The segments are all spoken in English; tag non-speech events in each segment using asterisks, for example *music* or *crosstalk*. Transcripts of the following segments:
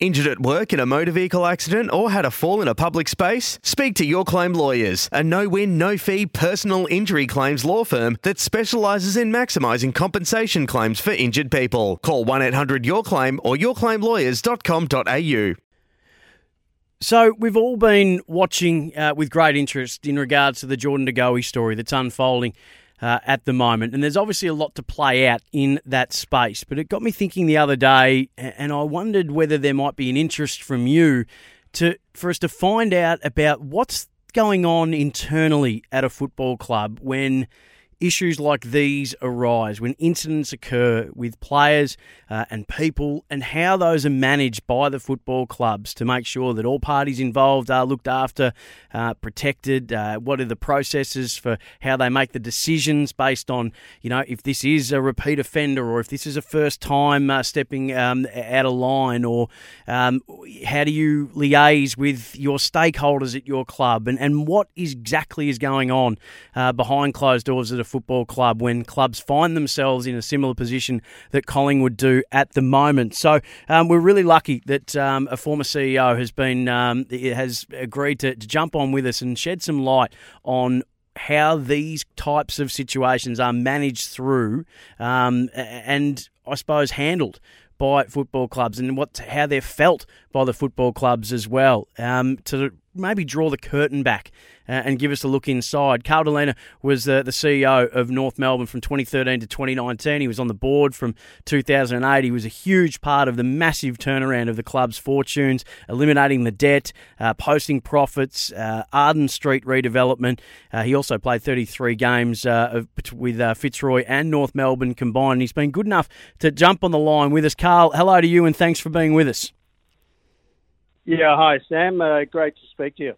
Injured at work in a motor vehicle accident or had a fall in a public space? Speak to Your Claim Lawyers, a no win, no fee personal injury claims law firm that specialises in maximising compensation claims for injured people. Call 1 800 Your Claim or yourclaimlawyers.com.au. So we've all been watching uh, with great interest in regards to the Jordan De Goey story that's unfolding uh, at the moment, and there's obviously a lot to play out in that space. But it got me thinking the other day, and I wondered whether there might be an interest from you to for us to find out about what's going on internally at a football club when issues like these arise, when incidents occur with players uh, and people, and how those are managed by the football clubs to make sure that all parties involved are looked after, uh, protected. Uh, what are the processes for how they make the decisions based on, you know, if this is a repeat offender or if this is a first time uh, stepping um, out of line, or um, how do you liaise with your stakeholders at your club, and, and what exactly is going on uh, behind closed doors at a football club when clubs find themselves in a similar position that Collingwood do at the moment. So um, we're really lucky that um, a former CEO has been um, has agreed to, to jump on with us and shed some light on how these types of situations are managed through um, and I suppose handled by football clubs and what how they're felt by the football clubs as well. Um, to maybe draw the curtain back uh, and give us a look inside. Carl Dilena was uh, the CEO of North Melbourne from 2013 to 2019. He was on the board from 2008. He was a huge part of the massive turnaround of the club's fortunes, eliminating the debt, uh, posting profits, uh, Arden Street redevelopment. Uh, he also played 33 games uh, with Fitzroy and North Melbourne combined. He's been good enough to jump on the line with us. Carl, hello to you and thanks for being with us. Yeah, hi Sam. Uh, great to speak to you.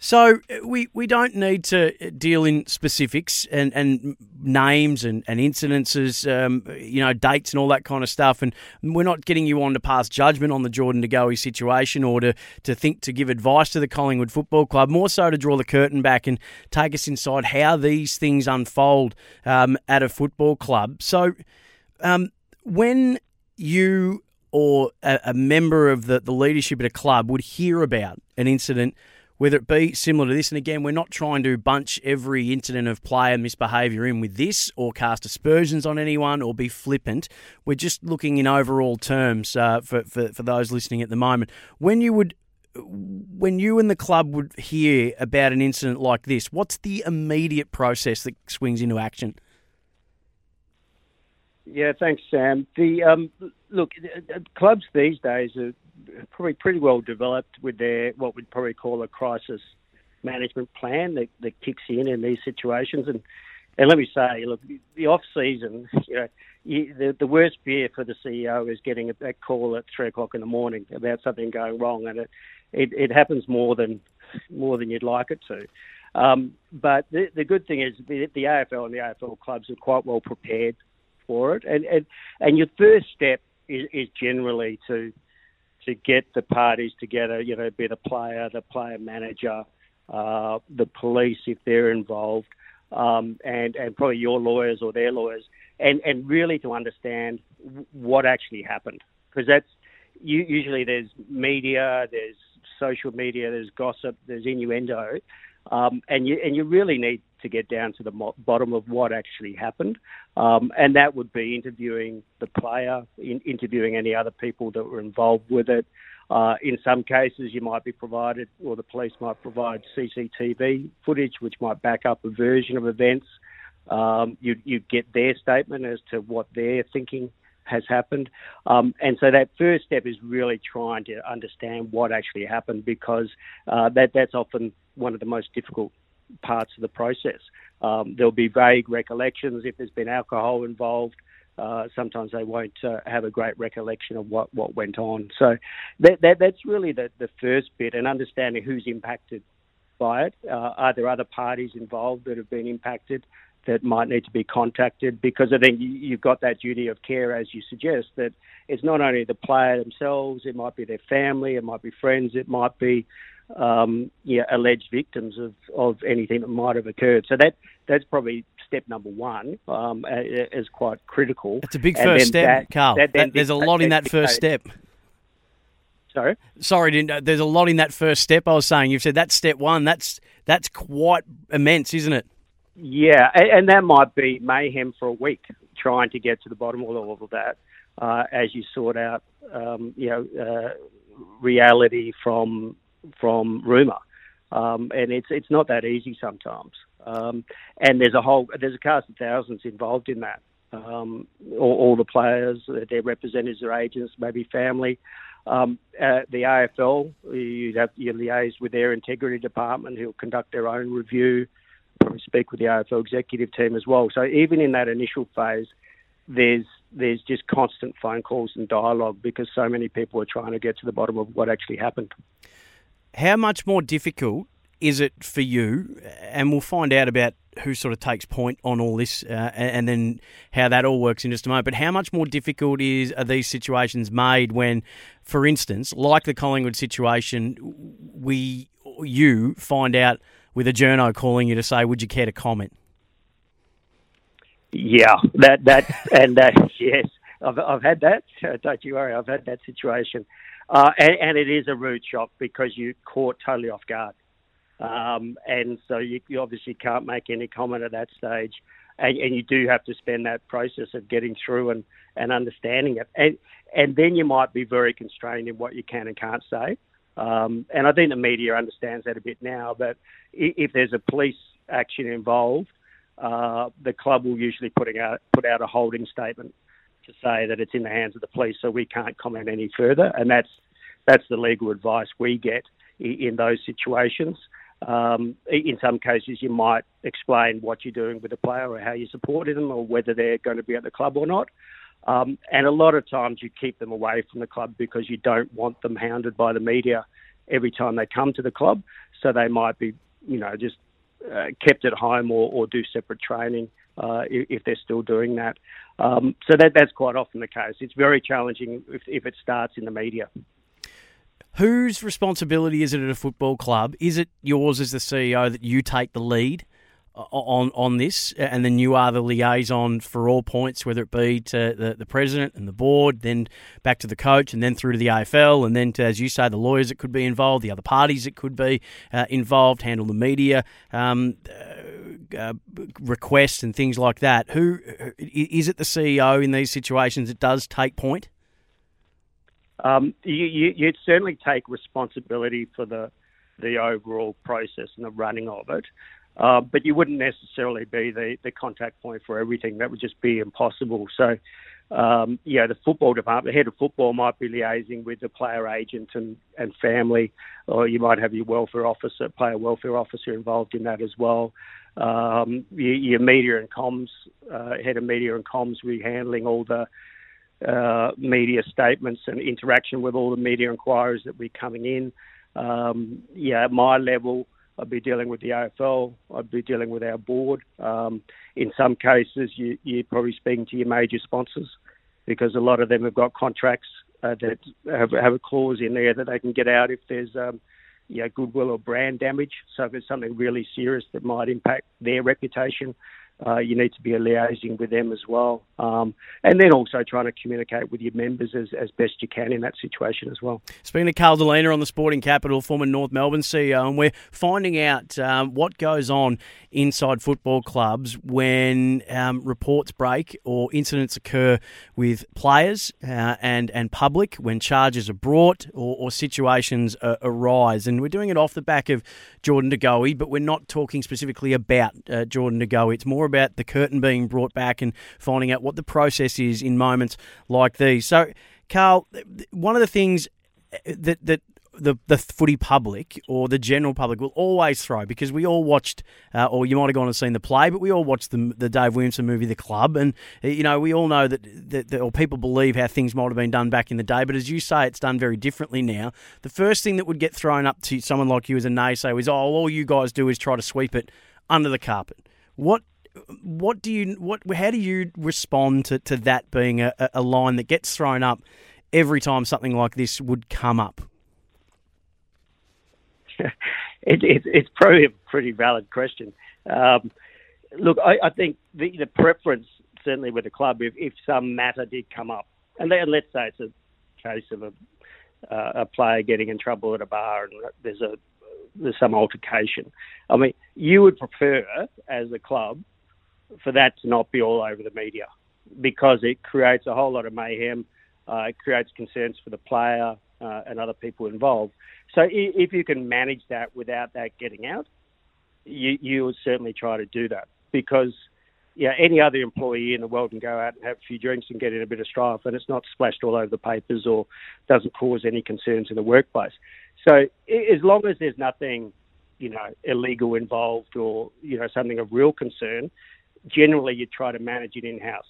So uh, we, we don't need to deal in specifics and, and names and, and incidences, um, you know, dates and all that kind of stuff. And we're not getting you on to pass judgment on the Jordan De Goey situation or to, to think to give advice to the Collingwood Football Club, more so to draw the curtain back and take us inside how these things unfold um, at a football club. So um, when you or a, a member of the, the leadership at a club would hear about an incident whether it be similar to this. And again, we're not trying to bunch every incident of player misbehaviour in with this or cast aspersions on anyone or be flippant. We're just looking in overall terms uh, for, for, for those listening at the moment. When you would when you and the club would hear about an incident like this, what's the immediate process that swings into action? Yeah, thanks, Sam. The um, look, clubs these days are probably pretty well developed with their what we'd probably call a crisis management plan that, that kicks in in these situations. And and let me say, look, the off season, you know, you, the the worst fear for the CEO is getting a, that call at three o'clock in the morning about something going wrong, and it it, it happens more than more than you'd like it to. Um, but the, the good thing is the, the AFL and the AFL clubs are quite well prepared for it, and and and your first step is, is generally to to get the parties together, you know, be the player, the player manager, uh, the police if they're involved, um, and and probably your lawyers or their lawyers, and and really to understand what actually happened, because that's usually there's media, there's social media, there's gossip, there's innuendo, um, and you and you really need to get down to the mo- bottom of what actually happened, um, and that would be interviewing the player, in, interviewing any other people that were involved with it. Uh, in some cases, you might be provided, or the police might provide CCTV footage, which might back up a version of events. Um, you you get their statement as to what they're thinking has happened. Um, and so that first step is really trying to understand what actually happened because uh, that that's often one of the most difficult parts of the process. Um, there'll be vague recollections if there's been alcohol involved. uh, sometimes they won't uh, have a great recollection of what, what went on. So that, that that's really the, the first bit, and understanding who's impacted by it. Uh, are there other parties involved that have been impacted that might need to be contacted? Because I think you've got that duty of care, as you suggest, that it's not only the player themselves, it might be their family, it might be friends, it might be um, yeah, alleged victims of, of anything that might have occurred. So that that's probably step number one um, is quite critical. It's a big first step, that, Carl. That, that, there's a lot in that first step. Sorry. Sorry, there's a lot in that first step. I was saying you've said that's step one. That's that's quite immense, isn't it? Yeah, and, and that might be mayhem for a week trying to get to the bottom of all of that uh, as you sort out, um, you know, uh, reality from from rumor. Um, and it's it's not that easy sometimes. Um, and there's a whole there's a cast of thousands involved in that. Um, all, all, the players, their representatives, their agents, maybe family. Um, uh, the AFL, you have you liaise with their integrity department, who'll conduct their own review. Probably speak with the AFL executive team as well. So even in that initial phase, there's there's just constant phone calls and dialogue because so many people are trying to get to the bottom of what actually happened. How much more difficult is it for you? And we'll find out about who sort of takes point on all this, uh, and then how that all works in just a moment. But how much more difficult is are these situations made when, for instance, like the Collingwood situation, we you find out with a journo calling you to say, "Would you care to comment?" Yeah, that that and that *laughs* yes, I've I've had that. Don't you worry, I've had that situation, uh, and, and it is a rude shock because you caught totally off guard. Um, and so you, you, obviously can't make any comment at that stage. And, and, you do have to spend that process of getting through and, and understanding it. And, and then you might be very constrained in what you can and can't say. Um, and I think the media understands that a bit now. But if there's a police action involved, uh, the club will usually putting out, put out a holding statement to say that it's in the hands of the police, so we can't comment any further. And that's that's the legal advice we get in, those situations. Um, in some cases, you might explain what you're doing with the player or how you're supporting them or whether they're going to be at the club or not. Um, and a lot of times you keep them away from the club because you don't want them hounded by the media every time they come to the club. So they might be, you know, just uh, kept at home or, or do separate training uh, if, they're still doing that. Um, so that, that's quite often the case. It's very challenging if, if it starts in the media. Whose responsibility is it at a football club? Is it yours as the CEO that you take the lead on on this, and then you are the liaison for all points, whether it be to the, the president and the board, then back to the coach, and then through to the AFL, and then to, as you say, the lawyers that could be involved, the other parties that could be uh, involved, handle the media. Um, uh, uh requests and things like that. Who is it? The CEO in these situations that does take point? Um, you, you, would certainly take responsibility for the the overall process and the running of it, uh, but you wouldn't necessarily be the, the contact point for everything. That would just be impossible. So, um, yeah, the football department, the head of football might be liaising with the player agent and, and family, or you might have your welfare officer, player welfare officer involved in that as well. Um, your, your, media and comms, uh, head of media and comms, be handling all the uh, media statements and interaction with all the media inquiries that we're coming in. Um, yeah, at my level, I'd be dealing with the AFL. I'd be dealing with our board. Um, in some cases, you, you're probably speaking to your major sponsors because a lot of them have got contracts uh, that have, have, a clause in there that they can get out if there's um, yeah, goodwill or brand damage. So if it's something really serious that might impact their reputation, uh, you need to be liaising with them as well. Um, and then also trying to communicate with your members as, as best you can in that situation as well. Speaking to Carl Dilena on the Sporting Capital, former North Melbourne CEO, and we're finding out um, what goes on inside football clubs when um, reports break or incidents occur with players uh, and, and public, when charges are brought or, or situations uh, arise. And we're doing it off the back of Jordan De Goey, but we're not talking specifically about uh, Jordan De Goey. It's more about the curtain being brought back and finding out what the process is in moments like these. So, Carl, one of the things that that the the footy public or the general public will always throw because we all watched, uh, or you might have gone and seen the play, but we all watched the the Dave Williamson movie, The Club, and uh, you know we all know that, that, that or people believe how things might have been done back in the day, but as you say, it's done very differently now. The first thing that would get thrown up to someone like you as a naysayer is, oh, all you guys do is try to sweep it under the carpet. What what do you what how do you respond to, to that being a, a line that gets thrown up every time something like this would come up? *laughs* it, it, it's probably a pretty valid question. Um, look, I, I think the, the, preference, certainly with the club, if, if some matter did come up, and, then, let's say it's a case of a, uh, a player getting in trouble at a bar and there's a there's some altercation. I mean, you would prefer as a club for that to not be all over the media because it creates a whole lot of mayhem. Uh, it creates concerns for the player uh, and other people involved. So if you can manage that without that getting out, you, you would certainly try to do that because yeah, any other employee in the world can go out and have a few drinks and get in a bit of strife, and it's not splashed all over the papers or doesn't cause any concerns in the workplace. So as long as there's nothing, you know, illegal involved or you know something of real concern, generally you try to manage it in house.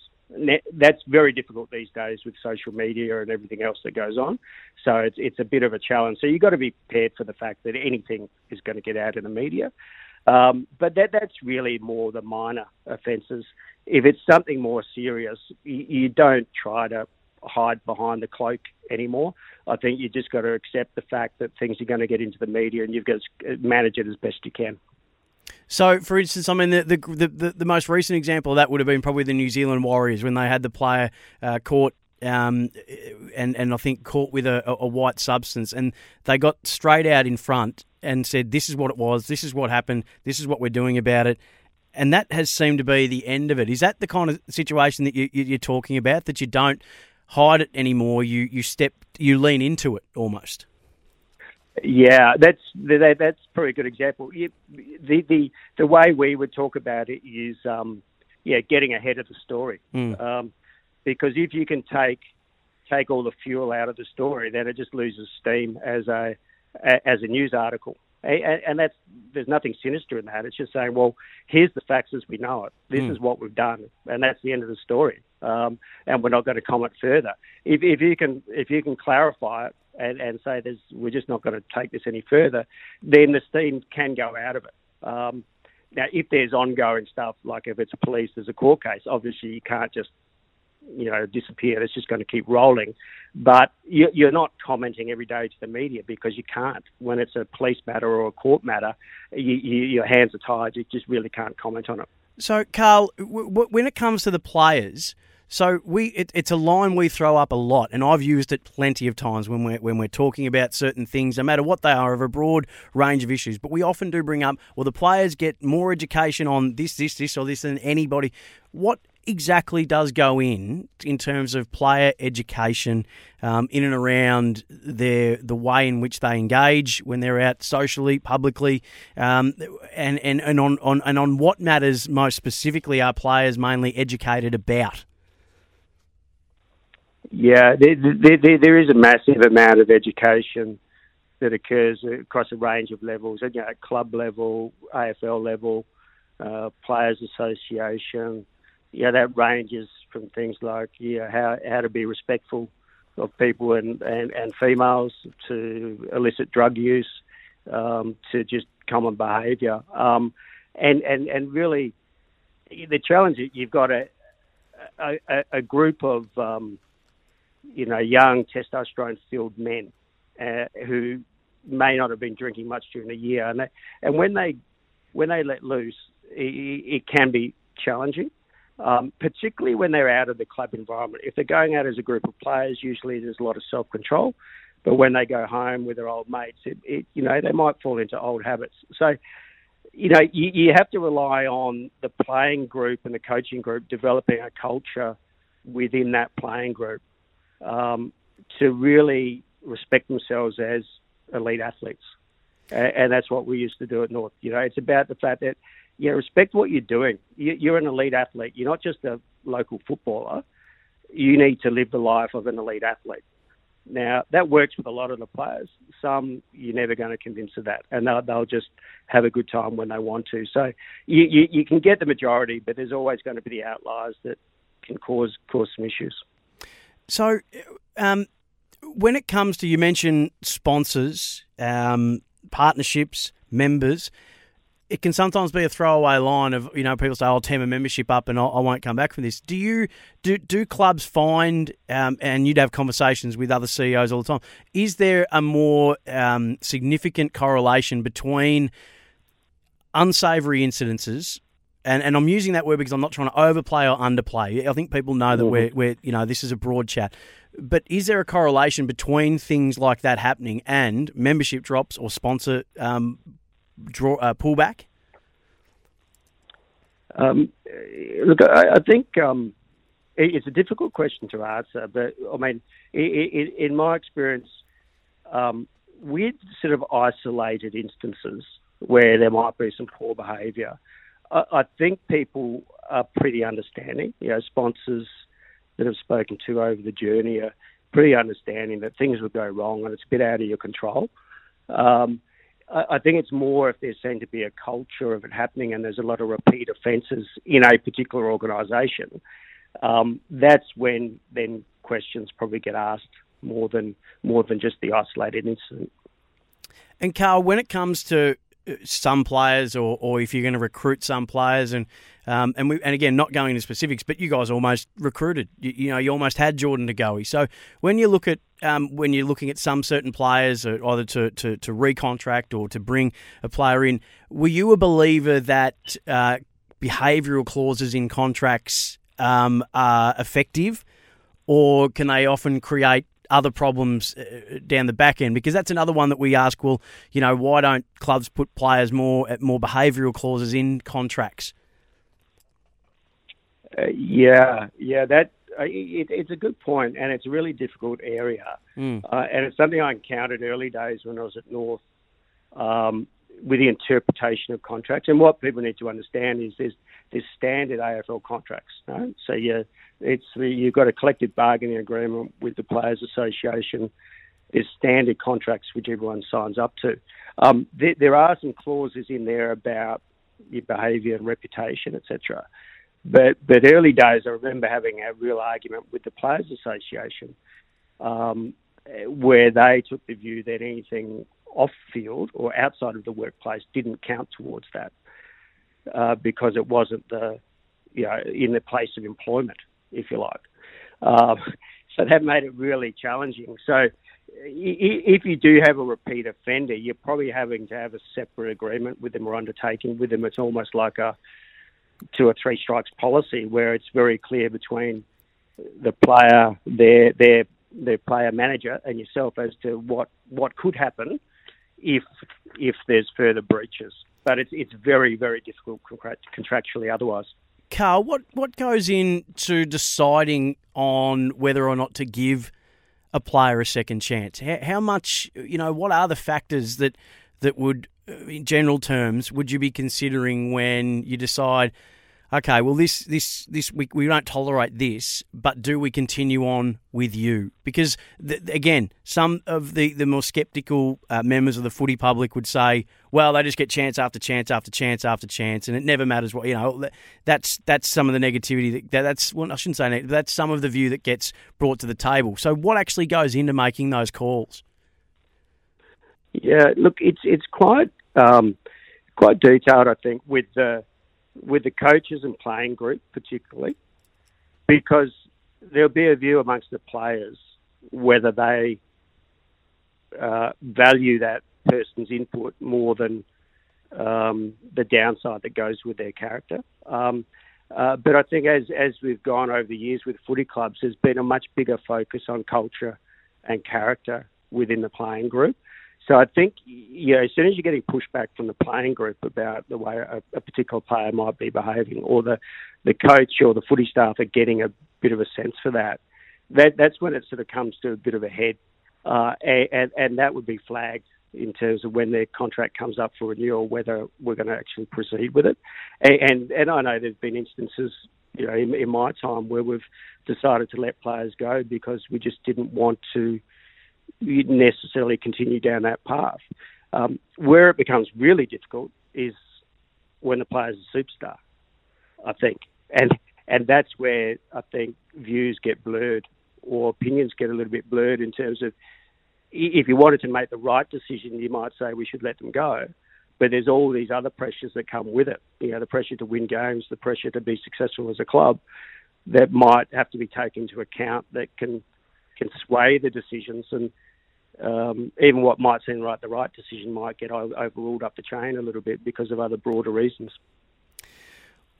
That's very difficult these days with social media and everything else that goes on. So it's it's a bit of a challenge. So you've got to be prepared for the fact that anything is going to get out in the media. Um, but that that's really more the minor offences. If it's something more serious, you, you don't try to hide behind the cloak anymore. I think you just got to accept the fact that things are going to get into the media, and you've got to manage it as best you can. So, for instance, I mean, the, the, the, the, most recent example of that would have been probably the New Zealand Warriors when they had the player uh, caught um, and and I think caught with a, a, white substance, and they got straight out in front and said, "This is what it was. This is what happened. This is what we're doing about it." And that has seemed to be the end of it. Is that the kind of situation that you, you're talking about? That you don't hide it anymore. You you step, you lean into it almost. Yeah, that's that's probably a good example. The the the way we would talk about it is, um, yeah, getting ahead of the story. Mm. Um, because if you can take take all the fuel out of the story, then it just loses steam as a as a news article. And that's there's nothing sinister in that. It's just saying, well, here's the facts as we know it. This mm. is what we've done, and that's the end of the story. Um, and we're not going to comment further. If, if you can if you can clarify it and, and say there's, we're just not going to take this any further, then the steam can go out of it. Um, now, if there's ongoing stuff, like if it's a police, there's a court case, obviously you can't just, you know, disappear. It's just going to keep rolling. But you, you're not commenting every day to the media because you can't. When it's a police matter or a court matter, you, you, your hands are tied. You just really can't comment on it. So, Carl, w- w- when it comes to the players, so we it, it's a line we throw up a lot, and I've used it plenty of times when we're when we're talking about certain things, no matter what they are, of a broad range of issues. But we often do bring up, well, the players get more education on this, this, this, or this than anybody. What exactly does go in in terms of player education um, in and around their the way in which they engage when they're out socially, publicly, um, and and and on, on and on what matters most specifically are players mainly educated about. Yeah, there, there, there is a massive amount of education that occurs across a range of levels, you know, at club level, AFL level, uh, players association. Yeah, that ranges from things like yeah, how how to be respectful of people and, and, and females to illicit drug use um, to just common behaviour. Um, and, and, and really, the challenge you've got a, a, a group of um, you know, young testosterone-filled men uh, who may not have been drinking much during the year, and they, and when they when they let loose, it, it can be challenging, um, particularly when they're out of the club environment. If they're going out as a group of players, usually there's a lot of self-control, but when they go home with their old mates, it, it you know they might fall into old habits. So. You know, you, you have to rely on the playing group and the coaching group developing a culture within that playing group um, to really respect themselves as elite athletes. And, that's what we used to do at North. You know, it's about the fact that, you know, respect what you're doing. You're an elite athlete. You're not just a local footballer. You need to live the life of an elite athlete. Now that works with a lot of the players. Some you're never going to convince of that, and they'll, they'll just have a good time when they want to. So you, you, you can get the majority, but there's always going to be the outliers that can cause cause some issues. So, um, when it comes to you mentioned sponsors, um, partnerships, members it can sometimes be a throwaway line of you know people say I'll team a membership up and I not come back from this. Do you do do clubs find um, and you'd have conversations with other CEOs all the time? Is there a more um, significant correlation between unsavoury incidences? And, and I'm using that word because I'm not trying to overplay or underplay. I think people know that mm-hmm. we're, we're you know this is a broad chat, but is there a correlation between things like that happening and membership drops or sponsor um, draw uh, pullback? Um, look, I, I think um, it, it's a difficult question to answer, but I mean, it, it, in my experience, um, with sort of isolated instances where there might be some poor behaviour, I, I think people are pretty understanding. You know, sponsors that have spoken to over the journey are pretty understanding that things will go wrong and it's a bit out of your control. Um, I think it's more if there's seen to be a culture of it happening and there's a lot of repeat offences in a particular organisation. Um, that's when then questions probably get asked more than more than just the isolated incident. And Carl, when it comes to some players, or, or if you're going to recruit some players, and um, and we and again not going into specifics, but you guys almost recruited. You, you know, you almost had Jordan De Goey. So when you look at um, when you're looking at some certain players, either to, to, to recontract or to bring a player in, were you a believer that uh, behavioural clauses in contracts um, are effective, or can they often create other problems uh, down the back end? Because that's another one that we ask. Well, you know, why don't clubs put players more at more behavioural clauses in contracts? Uh, yeah, yeah, that uh, it, it's a good point, and it's a really difficult area, mm. uh, and it's something I encountered early days when I was at North. Um, with the interpretation of contracts. And what people need to understand is there's there's standard AFL contracts. Right? So you it's you've got a collective bargaining agreement with the Players Association. There's standard contracts which everyone signs up to. Um, there, there, are some clauses in there about your behaviour and reputation, etc. But but early days, I remember having a real argument with the Players Association, um, where they took the view that anything off field or outside of the workplace didn't count towards that uh, because it wasn't the you know in the place of employment, if you like. Um, *laughs* so that made it really challenging. So if you do have a repeat offender, you're probably having to have a separate agreement with them or undertaking with them. It's almost like a two or three strikes policy where it's very clear between the player, their their their player manager, and yourself as to what what could happen if if there's further breaches. But it's it's very very difficult contractually otherwise. Carl, what what goes into deciding on whether or not to give a player a second chance? How, how much you know? What are the factors that that would, in general terms, would you be considering when you decide? okay, well this this this we we don't tolerate this, but do we continue on with you? Because th- again, some of the the more sceptical uh, members of the footy public would say, well, they just get chance after chance after chance after chance, and it never matters what you know. That's that's some of the negativity. That, that's well, I shouldn't say negative, that's some of the view that gets brought to the table. So, what actually goes into making those calls? Yeah, look, it's it's quite um, quite detailed, I think, with the with the coaches and playing group particularly, because there'll be a view amongst the players whether they uh, value that person's input more than um, the downside that goes with their character. Um, uh, but I think as as we've gone over the years with footy clubs, there's been a much bigger focus on culture and character within the playing group. So I think, you know, as soon as you're getting pushback from the playing group about the way a, a, particular player might be behaving, or the, the coach or the footy staff are getting a bit of a sense for that, that that's when it sort of comes to a bit of a head, uh, and, and that would be flagged in terms of when their contract comes up for renewal, whether we're going to actually proceed with it. And and, and I know there's been instances, you know, in, in my time where we've decided to let players go because we just didn't want to necessarily continue down that path. Um, where it becomes really difficult is when the player's a superstar, I think, and and that's where I think views get blurred or opinions get a little bit blurred in terms of if you wanted to make the right decision, you might say we should let them go. But there's all these other pressures that come with it. You know, the pressure to win games, the pressure to be successful as a club, that might have to be taken into account that can can sway the decisions and um, even what might seem like the right decision might get overruled up the chain a little bit because of other broader reasons.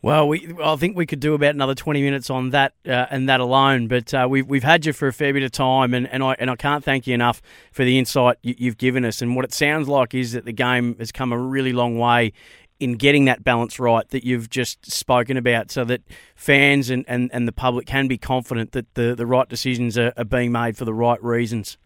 Well, we, I think we could do about another twenty minutes on that uh, and that alone. But uh, we've we've had you for a fair bit of time, and, and I and I can't thank you enough for the insight you, have given us. And what it sounds like is that the game has come a really long way in getting that balance right that you've just spoken about, so that fans and, and, and the public can be confident that the, the right decisions are, are being made for the right reasons.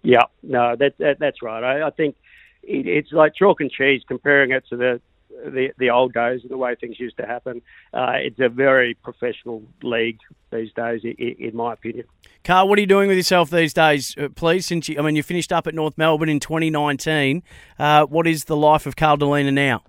Yeah, no, that, that that's right. I, I think it, it's like chalk and cheese comparing it to the the, the old days and the way things used to happen. Uh, it's a very professional league these days, in, in, my opinion. Carl, what are you doing with yourself these days, uh, please? Since you, I mean, you finished up at North Melbourne in 2019, uh, what is the life of Carl Dilena now?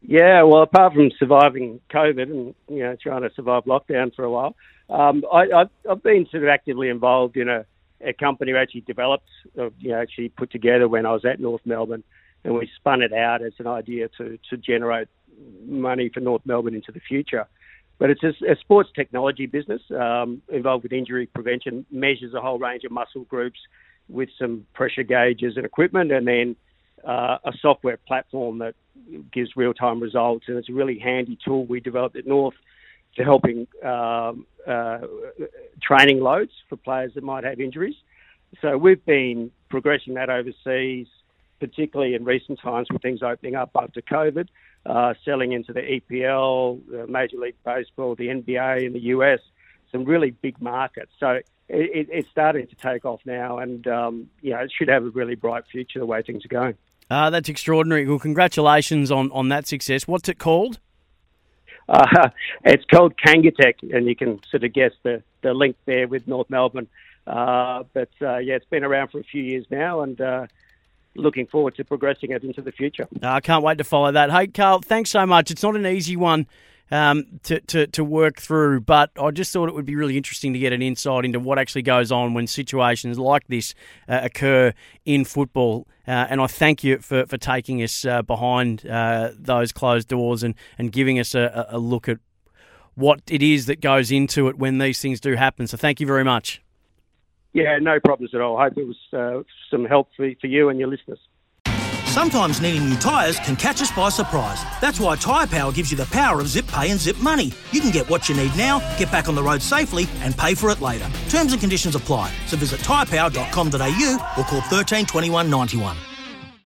Yeah, well, apart from surviving COVID and you know trying to survive lockdown for a while, um, I, have been sort of actively involved in a a company we actually developed, uh, you know, actually put together when I was at North Melbourne, and we spun it out as an idea to to generate money for North Melbourne into the future. But it's a, a sports technology business um, involved with injury prevention, measures a whole range of muscle groups with some pressure gauges and equipment, and then uh, a software platform that gives real time results. And it's a really handy tool we developed at North to helping um, uh, training loads for players that might have injuries. So we've been progressing that overseas, particularly in recent times with things opening up after COVID, uh, selling into the EPL, Major League Baseball, the NBA in the US, some really big markets. So it, it's starting to take off now, and um, you know, it should have a really bright future the way things are going. Uh, that's extraordinary. Well, congratulations on, on that success. What's it called? Uh, *laughs* it's called Kangatech, and you can sort of guess the, the link there with North Melbourne. Uh, but uh, yeah, it's been around for a few years now, and uh, looking forward to progressing it into the future. I can't wait to follow that. Hey, Carl, thanks so much. It's not an easy one um, to, to, to work through. But I just thought it would be really interesting to get an insight into what actually goes on when situations like this uh, occur in football. Uh, and I thank you for, for taking us uh, behind uh, those closed doors and, and giving us a, a look at what it is that goes into it when these things do happen. So thank you very much. Yeah, no problems at all. I hope it was uh, some help for, for you and your listeners. Sometimes needing new tyres can catch us by surprise. That's why Tyre Power gives you the power of zip pay and zip money. You can get what you need now, get back on the road safely, and pay for it later. Terms and conditions apply. So visit tyrepower.com.au or call 13 21 91.